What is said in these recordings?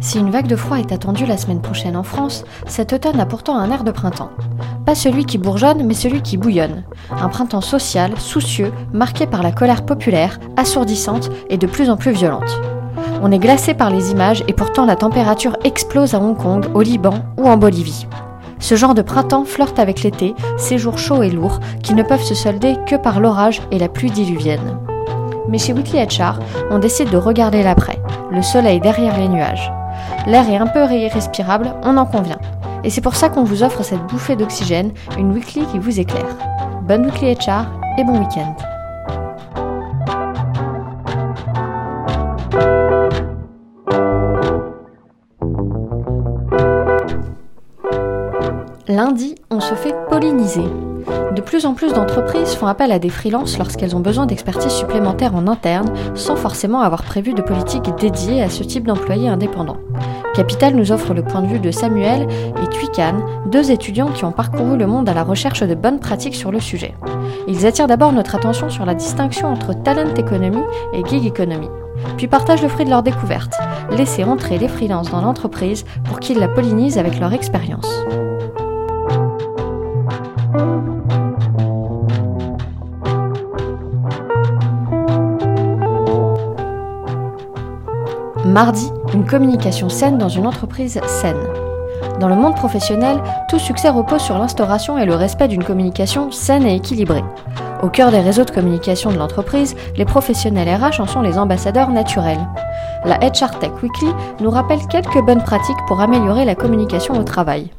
Si une vague de froid est attendue la semaine prochaine en France, cet automne a pourtant un air de printemps. Celui qui bourgeonne, mais celui qui bouillonne. Un printemps social, soucieux, marqué par la colère populaire, assourdissante et de plus en plus violente. On est glacé par les images et pourtant la température explose à Hong Kong, au Liban ou en Bolivie. Ce genre de printemps flirte avec l'été, ces jours chauds et lourds qui ne peuvent se solder que par l'orage et la pluie diluvienne. Mais chez Weekly HR, on décide de regarder l'après, le soleil derrière les nuages. L'air est un peu irrespirable, on en convient. Et c'est pour ça qu'on vous offre cette bouffée d'oxygène, une weekly qui vous éclaire. Bonne weekly HR et bon week-end. Lundi, on se fait polliniser. De plus en plus d'entreprises font appel à des freelances lorsqu'elles ont besoin d'expertise supplémentaire en interne, sans forcément avoir prévu de politique dédiée à ce type d'employés indépendants. Capital nous offre le point de vue de Samuel et Tuikan, deux étudiants qui ont parcouru le monde à la recherche de bonnes pratiques sur le sujet. Ils attirent d'abord notre attention sur la distinction entre talent economy et gig economy, puis partagent le fruit de leur découverte, laisser entrer les freelances dans l'entreprise pour qu'ils la pollinisent avec leur expérience. Mardi, une communication saine dans une entreprise saine. Dans le monde professionnel, tout succès repose sur l'instauration et le respect d'une communication saine et équilibrée. Au cœur des réseaux de communication de l'entreprise, les professionnels RH en sont les ambassadeurs naturels. La HR Tech Weekly nous rappelle quelques bonnes pratiques pour améliorer la communication au travail.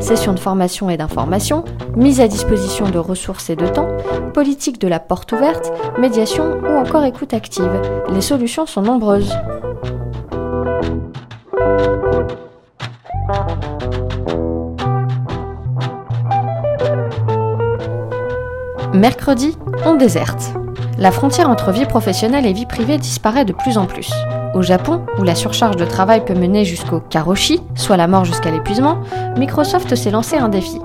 Sessions de formation et d'information, mise à disposition de ressources et de temps, politique de la porte ouverte, médiation ou encore écoute active. Les solutions sont nombreuses. Mercredi, on déserte. La frontière entre vie professionnelle et vie privée disparaît de plus en plus. Au Japon, où la surcharge de travail peut mener jusqu'au karoshi, soit la mort jusqu'à l'épuisement, Microsoft s'est lancé un défi.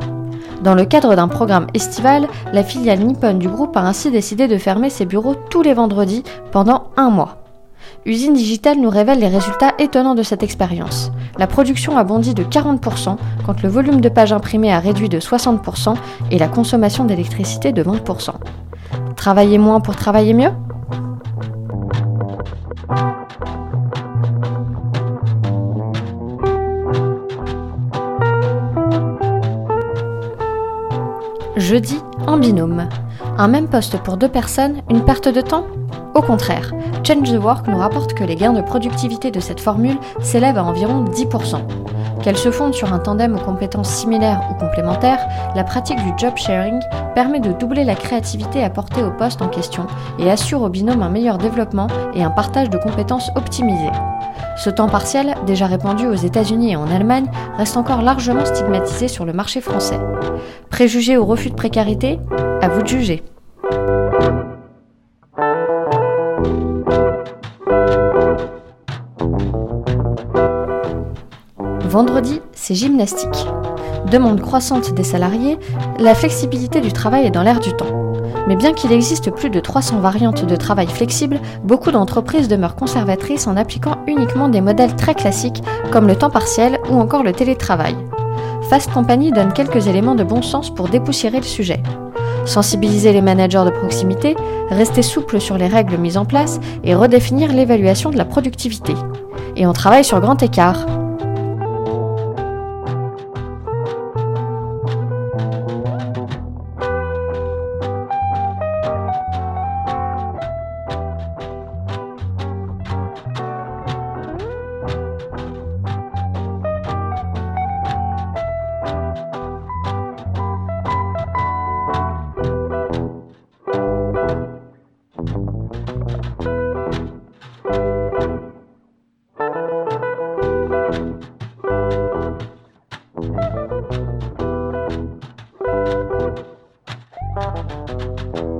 Dans le cadre d'un programme estival, la filiale Nippon du groupe a ainsi décidé de fermer ses bureaux tous les vendredis pendant un mois. Usine Digital nous révèle les résultats étonnants de cette expérience. La production a bondi de 40% quand le volume de pages imprimées a réduit de 60% et la consommation d'électricité de 20%. Travailler moins pour travailler mieux? Jeudi, en binôme. Un même poste pour deux personnes, une perte de temps? Au contraire, Change the Work nous rapporte que les gains de productivité de cette formule s'élèvent à environ 10%. Qu'elle se fonde sur un tandem aux compétences similaires ou complémentaires, la pratique du job sharing permet de doubler la créativité apportée au poste en question et assure au binôme un meilleur développement et un partage de compétences optimisé. Ce temps partiel, déjà répandu aux États-Unis et en Allemagne, reste encore largement stigmatisé sur le marché français. Préjugé ou refus de précarité À vous de juger. Vendredi, c'est gymnastique. Demande croissante des salariés, la flexibilité du travail est dans l'air du temps. Mais bien qu'il existe plus de 300 variantes de travail flexible, beaucoup d'entreprises demeurent conservatrices en appliquant uniquement des modèles très classiques comme le temps partiel ou encore le télétravail. Fast Company donne quelques éléments de bon sens pour dépoussiérer le sujet. Sensibiliser les managers de proximité, rester souple sur les règles mises en place et redéfinir l'évaluation de la productivité. Et on travaille sur grand écart, you